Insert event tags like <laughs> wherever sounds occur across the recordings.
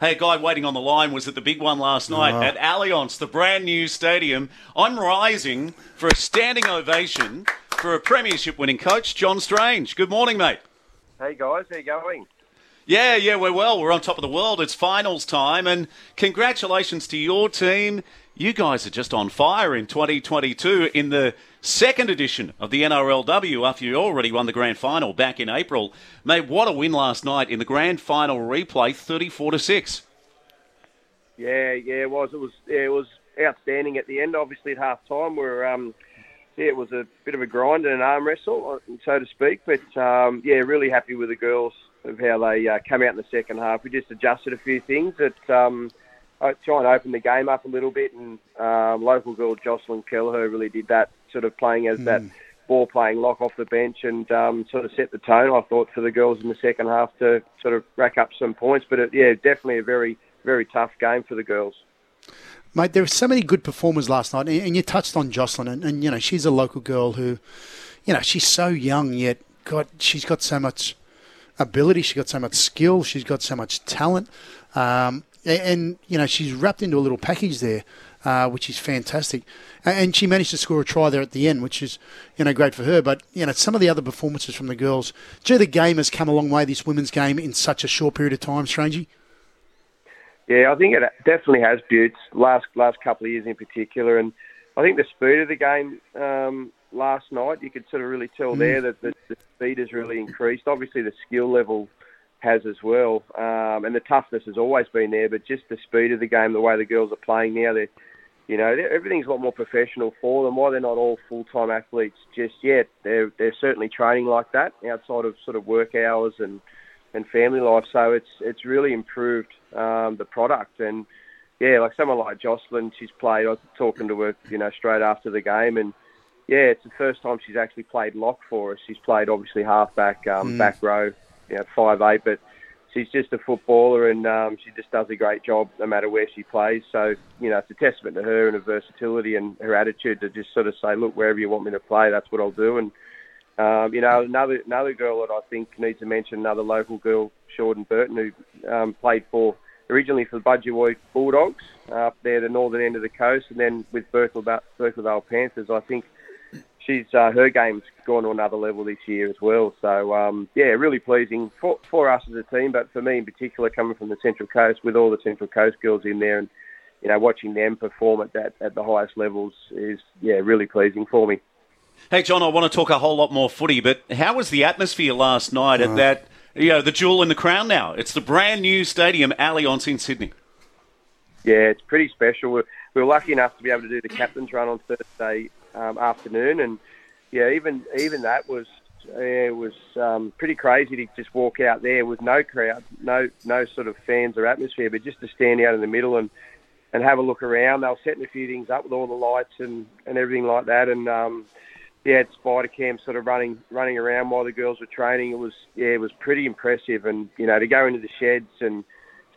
Hey, a guy waiting on the line was at the big one last night Oh. at Allianz, the brand new stadium. I'm rising for a standing ovation for a premiership winning coach, John Strange. Good morning, mate. Hey guys, how you going? Yeah, yeah, we're well. We're on top of the world. It's finals time, and congratulations to your team. You guys are just on fire in 2022 in the second edition of the NRLW after you already won the grand final back in April. Mate, what a win last night in the grand final replay, 34 to 6. Yeah, yeah, it was. It was. Yeah, it was outstanding at the end. Obviously, at half time, um, yeah, it was a bit of a grind and an arm wrestle, uh, so to speak. But um, yeah, really happy with the girls of how they uh, came out in the second half. We just adjusted a few things that um, I try and open the game up a little bit, and um, local girl Jocelyn Kelleher really did that, sort of playing as that ball playing lock off the bench and um, sort of set the tone. I thought for the girls in the second half to sort of rack up some points, but it, yeah, definitely a very very tough game for the girls. Mate, there were so many good performers last night, and and you touched on Jocelyn, and, and you know she's a local girl who, you know, she's so young yet got she's got so much ability, she's got so much skill, she's got so much talent, um, and, you know she's wrapped into a little package there, uh, which is fantastic, and, she managed to score a try there at the end, which is you know great for her. But you know some of the other performances from the girls, gee, the game has come a long way. This women's game in such a short period of time, Strangey. Yeah, I think it definitely has built last last couple of years in particular, and I think the speed of the game um, last night you could sort of really tell there that the, the speed has really increased. Obviously, the skill level has as well, um, and the toughness has always been there. But just the speed of the game, the way the girls are playing now, they're, you know they're- everything's a lot more professional for them. Why they're not all full time athletes just yet? They're they're certainly training like that outside of sort of work hours and and family life. So it's it's really improved um, the product. And yeah, like someone like Jocelyn, she's played. I was talking to her, you know, straight after the game, and yeah, it's the first time she's actually played lock for us. She's played obviously halfback, um, back row, you know, five eight, but she's just a footballer, and um, she just does a great job no matter where she plays. So you know, it's a testament to her and her versatility and her attitude to just sort of say, look, wherever you want me to play, that's what I'll do. And um, you know, another another girl that I think needs to mention, another local girl, Jordan Burton, who um, played for originally for the Budgewoi Bulldogs up there, the northern end of the coast, and then with Berkeley Berkeleyvale Panthers. I think she's uh, her game's gone to another level this year as well. So um, yeah, really pleasing for for us as a team, but for me in particular, coming from the Central Coast with all the Central Coast girls in there, and you know, watching them perform at that at the highest levels is yeah, really pleasing for me. Hey, John, I want to talk a whole lot more footy, but how was the atmosphere last night at that, you know, the jewel in the crown now? It's the brand new stadium, Allianz in Sydney. Yeah, it's pretty special. We're, we were lucky enough to be able to do the captain's run on Thursday um, afternoon, and yeah, even even that was yeah, it was um, pretty crazy to just walk out there with no crowd, no no sort of fans or atmosphere, but just to stand out in the middle and and have a look around. They were setting a few things up with all the lights and and everything like that, and um, yeah, had Spider Cam sort of running running around while the girls were training. It was yeah, it was pretty impressive, and you know to go into the sheds and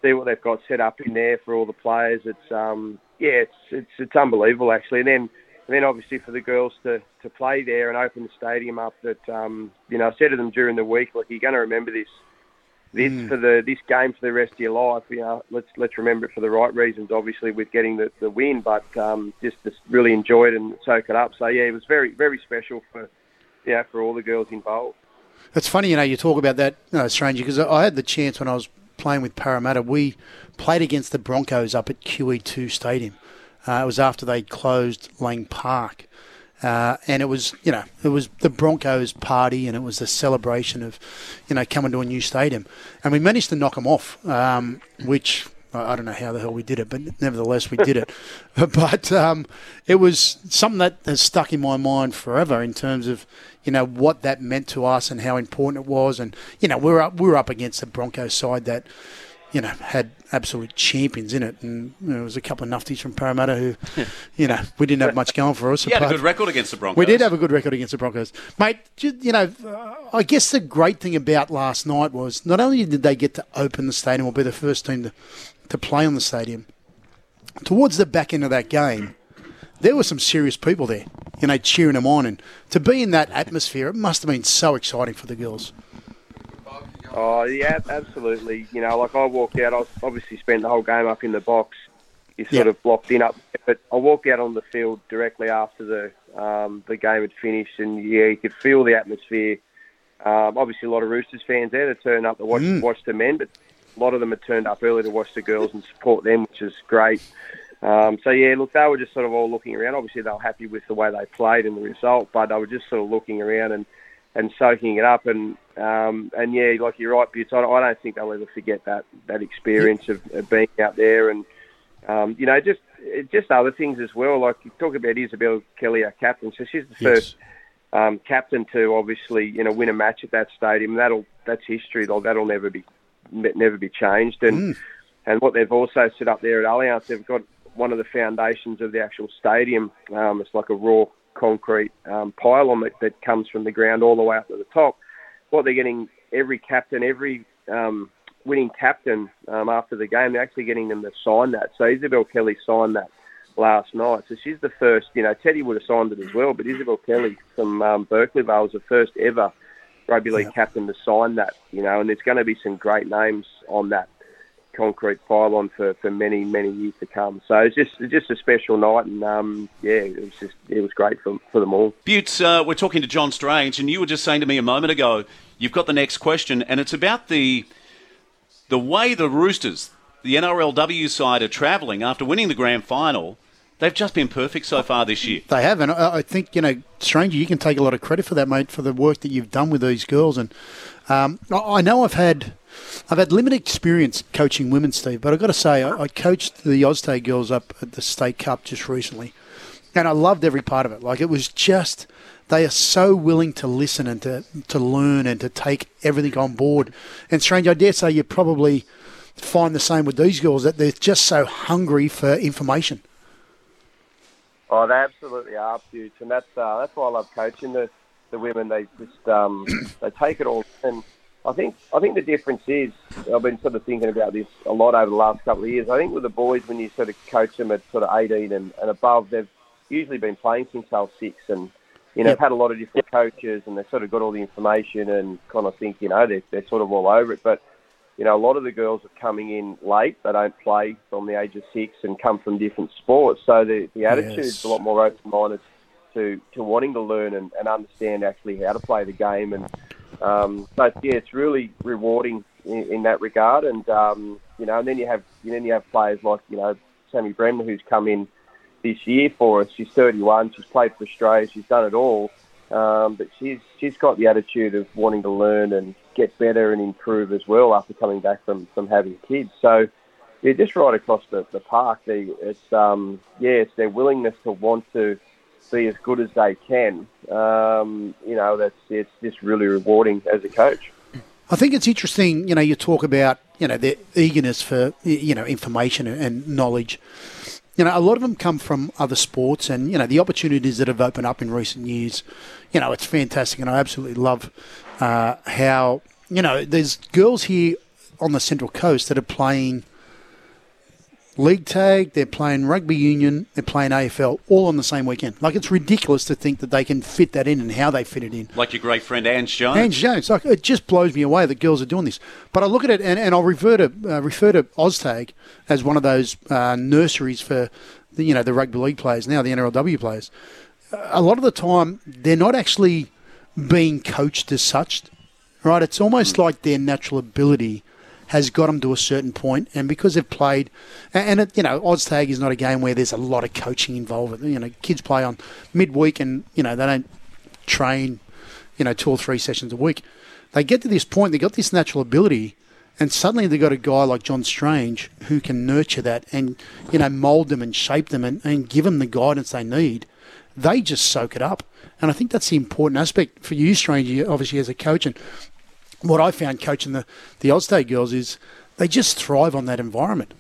see what they've got set up in there for all the players. It's um yeah, it's it's it's unbelievable actually. And then and then obviously for the girls to to play there and open the stadium up. That um you know I said to them during the week, look, you're going to remember this. This for the this game for the rest of your life. You know, let's let's remember it for the right reasons. Obviously, with getting the, the win, but um, just to really enjoy it and soak it up. So yeah, it was very very special for yeah for all the girls involved. It's funny, you know, you talk about that, no, stranger, because I had the chance when I was playing with Parramatta. We played against the Broncos up at QE2 Stadium. Uh, it was after they closed Lang Park. Uh, and it was, you know, it was the Broncos party and it was the celebration of, you know, coming to a new stadium. And we managed to knock them off, um, which I don't know how the hell we did it, but nevertheless we did it. <laughs> <laughs> but um, it was something that has stuck in my mind forever in terms of, you know, what that meant to us and how important it was. And you know, we're up, we were up against the Broncos side that, you know, had absolute champions in it, and you know, there was a couple of nufties from Parramatta who, <laughs> you know, we didn't have much going for us. <laughs> You had a good record against the Broncos. we did have a good record against the Broncos, mate. You know, uh, I guess the great thing about last night was not only did they get to open the stadium or be the first team to, to play on the stadium, towards the back end of that game, there were some serious people there, you know, cheering them on, and to be in that atmosphere, it must have been so exciting for the girls. Oh yeah, absolutely. You know, like I walked out. I obviously spent the whole game up in the box. You sort Yeah. of blocked in up, but I walked out on the field directly after the um, the game had finished, and yeah, you could feel the atmosphere. Um, obviously, a lot of Roosters fans there to turn up to watch watch the men, but a lot of them had turned up early to watch the girls and support them, which is great. Um, so yeah, look, they were just sort of all looking around. Obviously, they were happy with the way they played and the result, but they were just sort of looking around and, and soaking it up. And um, and yeah, like you're right, Butts. I don't think they'll ever forget that that experience of, of being out there and um, you know just just other things as well. Like you talk about Isabelle Kelly, our captain. So she's the Yes. first um, captain to obviously you know win a match at that stadium. That'll that's history. Though that'll never be never be changed. And and what they've also set up there at Allianz, they've got one of the foundations of the actual stadium. Um, it's like a raw concrete um, pylon that, that comes from the ground all the way up to the top. What they're getting every captain, every um, winning captain um, after the game, they're actually getting them to sign that. So Isabelle Kelly signed that last night. So she's the first, you know, Teddy would have signed it as well, but Isabelle Kelly from um, Berkeley Vale was the first ever rugby league captain to sign that, you know, and there's going to be some great names on that concrete pylon for, for many, many years to come. So it's just it's just a special night, and um, yeah, it was just it was great for, for them all. Butts, uh, we're talking to John Strange, and you were just saying to me a moment ago, you've got the next question, and it's about the the way the Roosters, the NRLW side, are travelling after winning the grand final. They've just been perfect so far this year. They have, and I, I think you know, Stranger, you can take a lot of credit for that, mate, for the work that you've done with these girls. And um, I, I know I've had, I've had limited experience coaching women, Steve, but I've got to say, I, I coached the Oztag girls up at the State Cup just recently, and I loved every part of it. Like it was just, they are so willing to listen and to to learn and to take everything on board. And Strange, I dare say you probably find the same with these girls that they're just so hungry for information. Oh, they absolutely are huge, and that's uh, that's why I love coaching the, the women. They just um, <clears throat> they take it all, and I think I think the difference is I've been sort of thinking about this a lot over the last couple of years. I think with the boys, when you sort of coach them at sort of 18 and, and above, they've usually been playing since they were six, and you know Yep. had a lot of different coaches, and they've sort of got all the information and kind of think you know they're, they're sort of all over it, but. You know, a lot of the girls are coming in late. They don't play from the age of six and come from different sports. So the, the attitude's Yes. a lot more open-minded to, to wanting to learn and, and understand actually how to play the game. And um, so, yeah, it's really rewarding in, in that regard. And, um, you know, and then you have and then you have players like, you know, Sammy Bremner, who's come in this year for us. She's 31. She's played for Australia. She's done it all. Um, but she's she's got the attitude of wanting to learn and get better and improve as well after coming back from, from having kids. So yeah, just right across the, the park, they, it's um, yeah, it's their willingness to want to be as good as they can. Um, you know, that's it's just really rewarding as a coach. I think it's interesting, you know, you talk about, you know, their eagerness for, you know, information and knowledge. You know, a lot of them come from other sports and, you know, the opportunities that have opened up in recent years, you know, it's fantastic. And I absolutely love uh, how, you know, there's girls here on the Central Coast that are playing league tag, they're playing rugby union, they're playing AFL all on the same weekend. Like, it's ridiculous to think that they can fit that in and how they fit it in. Like your great friend Ange Jones. Ange Jones, like it just blows me away that girls are doing this. But I look at it, and, and I'll refer to uh, refer to Oztag as one of those uh, nurseries for the, you know the rugby league players now, the NRLW players. A lot of the time, they're not actually being coached as such, right? It's almost like their natural ability has got them to a certain point, and because they've played, and, it, you know, Oztag is not a game where there's a lot of coaching involved. You know, kids play on midweek, and you know they don't train you know, two or three sessions a week. They get to this point, they've got this natural ability, and suddenly they've got a guy like John Strange who can nurture that and, you know, mould them and shape them and, and give them the guidance they need. They just soak it up. And I think that's the important aspect for you, Strange, obviously as a coach. And what I found coaching the, the Oztag girls is they just thrive on that environment.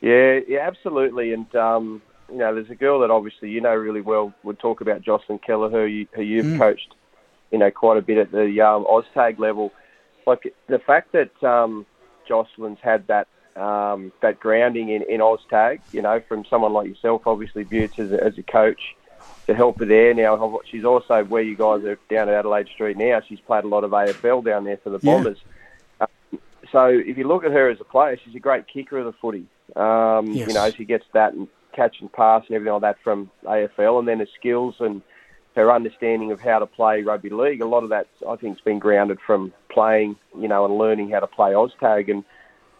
Yeah, yeah, absolutely. And um, you know, there's a girl that obviously you know really well. Would talk about Jocelyn Keller, who you, who you've coached, you know, quite a bit at the um, OzTag level. Like the fact that um, Jocelyn's had that um, that grounding in, in OzTag, you know, from someone like yourself, obviously Butts as a, as a coach, to help her there. Now she's also where you guys are down at Adelaide Street now. She's played a lot of AFL down there for the Bombers. Yeah. Um, so if you look at her as a player, she's a great kicker of the footy. Um, yes. You know, she gets that and catch and pass and everything like that from AFL, and then her skills and her understanding of how to play rugby league. A lot of that, I think, has been grounded from playing, you know, and learning how to play OzTag. And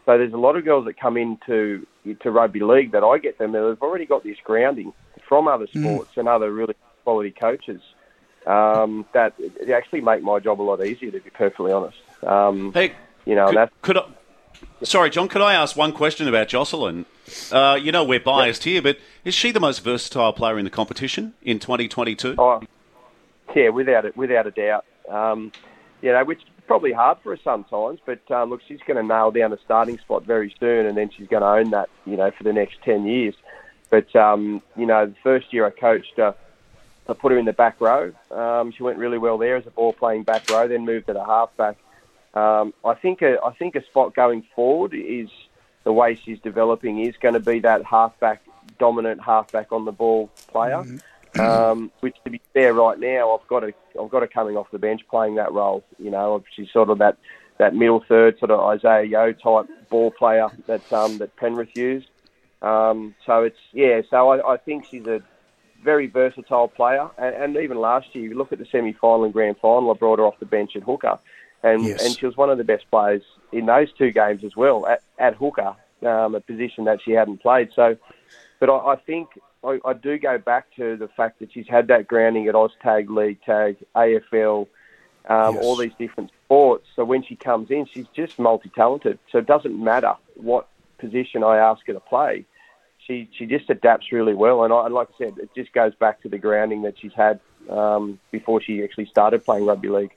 so there's a lot of girls that come into to rugby league that I get them that have already got this grounding from other mm. sports mm. and other really quality coaches. Um, that it actually make my job a lot easier, to be perfectly honest. Um, hey, you know, could, could I, sorry, John, could I ask one question about Jocelyn? Uh, you know, we're biased here, but is she the most versatile player in the competition in 2022? Oh, yeah, without it, without a doubt. Um, you know, which is probably hard for her sometimes, but um, look, she's going to nail down a starting spot very soon, and then she's going to own that, you know, for the next 10 years. But, um, you know, the first year I coached, uh, I put her in the back row. Um, she went really well there as a ball playing back row, then moved to the halfback. Um, I think a, I think a spot going forward is the way she's developing is going to be that halfback dominant halfback on the ball player. Mm-hmm. Um, which, to be fair, right now I've got a I've got her coming off the bench playing that role. You know, she's sort of that, that middle third sort of Isaiah Yeo type ball player that um, that Penrith used. Um, so it's yeah. So I, I think she's a very versatile player, and, and even last year, you look at the semi-final and grand final. I brought her off the bench at hooker, and yes. and she was one of the best players in those two games as well at, at hooker, um, a position that she hadn't played. So, but I, I think I, I do go back to the fact that she's had that grounding at OzTag, League Tag, AFL, um, yes. all these different sports. So when she comes in, she's just multi-talented. So it doesn't matter what position I ask her to play. She she just adapts really well, and I, like I said, it just goes back to the grounding that she's had um, before she actually started playing rugby league.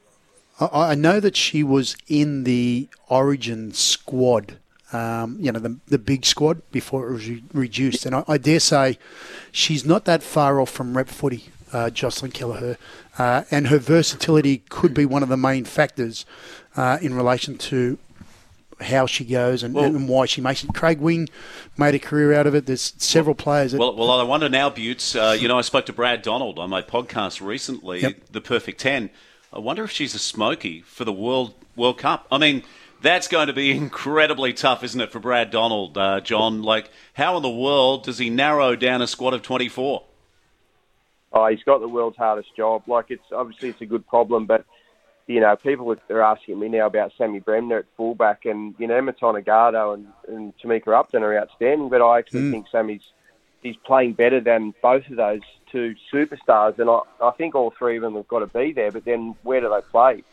I know that she was in the Origin squad, um, you know, the, the big squad before it was re- reduced. And I, I, dare say she's not that far off from rep footy, uh, Jocelyn Kelleher. Uh, and her versatility could be one of the main factors uh, in relation to how she goes and, well, and, why she makes it. Craig Wing made a career out of it. There's several well, players. well, well, I wonder now, Butts. Uh, you know, I spoke to Brad Donald on my podcast recently, yep. the Perfect Ten. I wonder if she's a smoky for the World World Cup. I mean, that's going to be <laughs> incredibly tough, isn't it, for Brad Donald, uh, John? Like, how in the world does he narrow down a squad of 24? Oh, he's got the world's hardest job. Like, it's obviously it's a good problem, but you know, people are asking me now about Sammy Bremner at fullback, and you know, Emma Tonegato and, and Tamika Upton are outstanding, but I actually mm. think Sammy's he's playing better than both of those two superstars, and I, I think all three of them have got to be there. But then where do they play?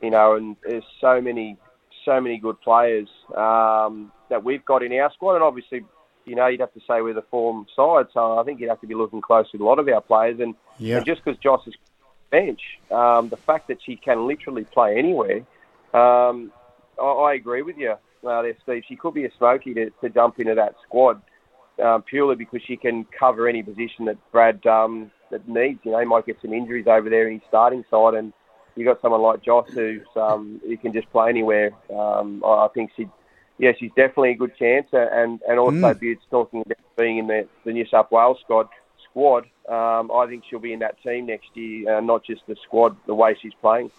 You know, and there's so many, so many good players um, that we've got in our squad, and obviously, you know, you'd have to say we're the form side, so I think you'd have to be looking closely at a lot of our players, and, yeah. and just because Josh is bench, um, the fact that she can literally play anywhere, um, I, I agree with you uh, there, Steve. She could be a smoky to, to jump into that squad um, purely because she can cover any position that Brad um, that needs. You know, he might get some injuries over there in his starting side, and you got someone like Joss who's um, who can just play anywhere. Um, I think she, yeah, she's definitely a good chance, and and also mm. Talking about being in the, the New South Wales squad. Squad, um, I think she'll be in that team next year, uh, not just the squad. The way she's playing.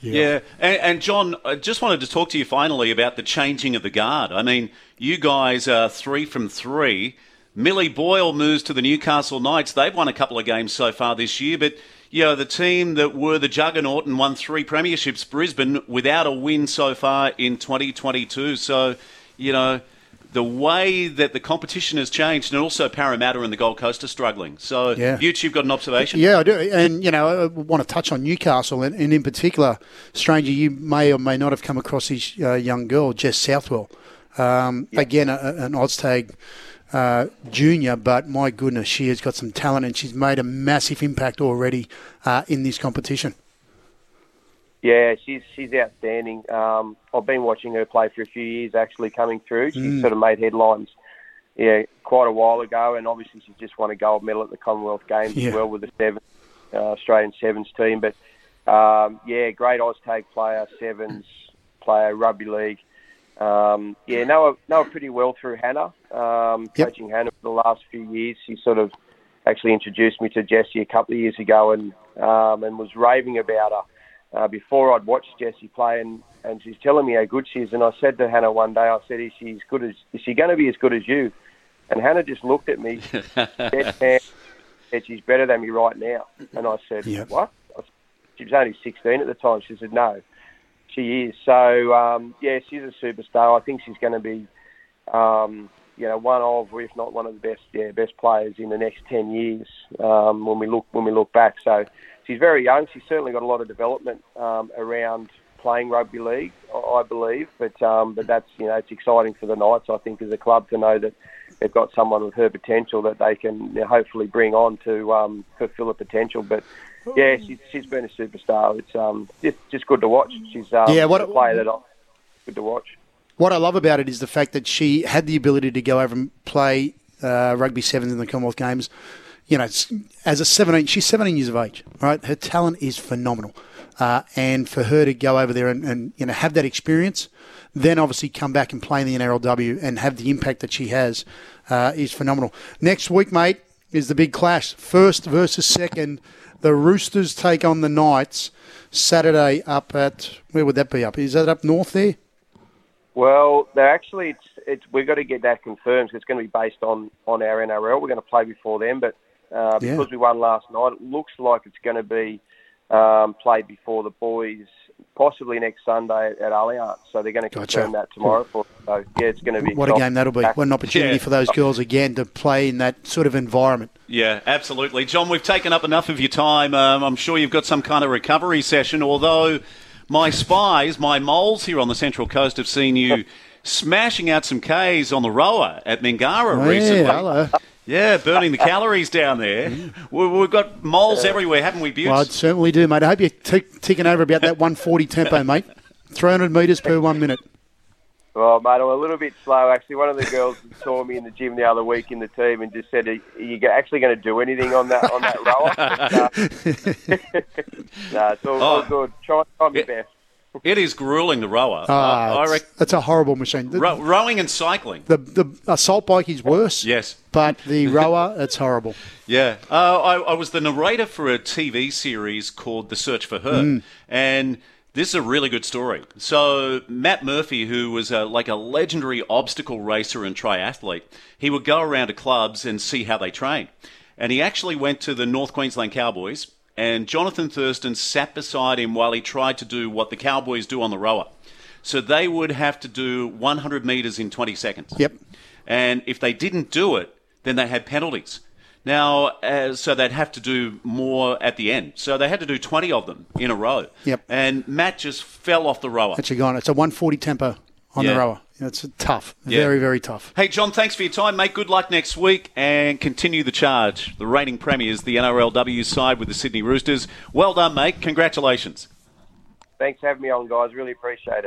Yeah, yeah. And, and, John, I just wanted to talk to you finally about the changing of the guard. I mean, you guys are three from three. Millie Boyle moves to the Newcastle Knights. They've won a couple of games so far this year, but you know the team that were the juggernaut and won three premierships, Brisbane, without a win so far in 2022. So, you know, the way that the competition has changed, and also Parramatta and the Gold Coast are struggling. So, yeah. You've got an observation? Yeah, I do. And, you know, I want to touch on Newcastle, and, and in particular, Stranger, you may or may not have come across this uh, young girl, Jess Southwell. Um, yeah. Again, a, an OzTag uh, junior, but my goodness, she has got some talent, and she's made a massive impact already uh, in this competition. Yeah, she's she's outstanding. Um, I've been watching her play for a few years, actually coming through. She mm. sort of made headlines, yeah, quite a while ago, and obviously she's just won a gold medal at the Commonwealth Games yeah. as well with the seven uh, Australian sevens team. But um, yeah, great OzTag player, sevens player, rugby league. Um, yeah, know her, know her pretty well through Hannah, um, yep. coaching Hannah for the last few years. She sort of actually introduced me to Jessie a couple of years ago, and um, and was raving about her uh, before I'd watched Jessie play, and, and she's telling me how good she is. And I said to Hannah one day, I said, "Is she as good as? Is she going to be as good as you?" And Hannah just looked at me, <laughs> dead said she's better than me right now. And I said, Yep. what? I said, She was only 16 at the time. She said, no, she is. So, um, yeah, she's a superstar. I think she's going to be, um, you know, one of, or if not one of the best, yeah, best players in the next 10 years um, when we look when we look back. So, she's very young. She's certainly got a lot of development um, around playing rugby league, I believe. But um, but that's you know it's exciting for the Knights. I think as a club to know that they've got someone with her potential that they can you know, hopefully bring on to um, fulfil her potential. But yeah, she's she's been a superstar. It's um just just good to watch. She's um, Yeah, what- a player that I, good to watch. What I love about it is the fact that she had the ability to go over and play uh, rugby sevens in the Commonwealth Games. You know, as a 17, she's 17 years of age, right? Her talent is phenomenal. Uh, and for her to go over there and, and, you know, have that experience, then obviously come back and play in the NRLW and have the impact that she has uh, is phenomenal. Next week, mate, is the big clash. First versus second. The Roosters take on the Knights Saturday up at, where would that be up? Is that up north there? Well, actually it's it's we've got to get that confirmed. It's going to be based on on our NRL. We're going to play before them, but uh, Yeah. because we won last night, it looks like it's going to be um, played before the boys, possibly next Sunday at Allianz. So they're going to Gotcha. that tomorrow. For so yeah, it's going to be What a game that'll be. What an opportunity Yeah. for those girls again to play in that sort of environment. Yeah, absolutely. John, we've taken up enough of your time. Um, I'm sure you've got some kind of recovery session, although my spies, my moles here on the Central Coast have seen you <laughs> smashing out some Ks on the rower at Mingara Oh, recently. yeah, hello. Yeah, burning the <laughs> calories down there. We, we've got moles everywhere, haven't we, Butts? Well, I certainly do, mate. I hope you're t- ticking over about that 140 tempo, <laughs> mate. 300 metres per one minute. Well, mate, I'm a little bit slow. Actually, one of the girls <laughs> saw me in the gym the other week in the team and just said, "Are you actually going to do anything on that on that rower?" Uh, no, it's all, all Oh. good. Try, try my Yeah. best. It is grueling, the rower. Uh, I it's, a horrible machine. The, ro- rowing and cycling. the, the assault bike is worse. Yes. But the <laughs> rower, it's horrible. Yeah, uh, I, I was the narrator for a TV series called The Search for Her, Mm. and this is a really good story. So Matt Murphy, who was a, like a legendary obstacle racer and triathlete, he would go around to clubs and see how they train, and he actually went to the North Queensland Cowboys, and Jonathan Thurston sat beside him while he tried to do what the Cowboys do on the rower. So they would have to do 100 meters in 20 seconds. Yep. And if they didn't do it, then they had penalties. Now, uh, so they'd have to do more at the end. So they had to do 20 of them in a row. Yep. And Matt just fell off the rower. Actually gone. It's a 140 tempo on Yeah. the rower. It's tough. Yeah. Very, very tough. Hey, John, thanks for your time, mate. Good luck next week and continue the charge. The reigning premiers, the NRLW side with the Sydney Roosters. Well done, mate. Congratulations. Thanks for having me on, guys. Really appreciate it.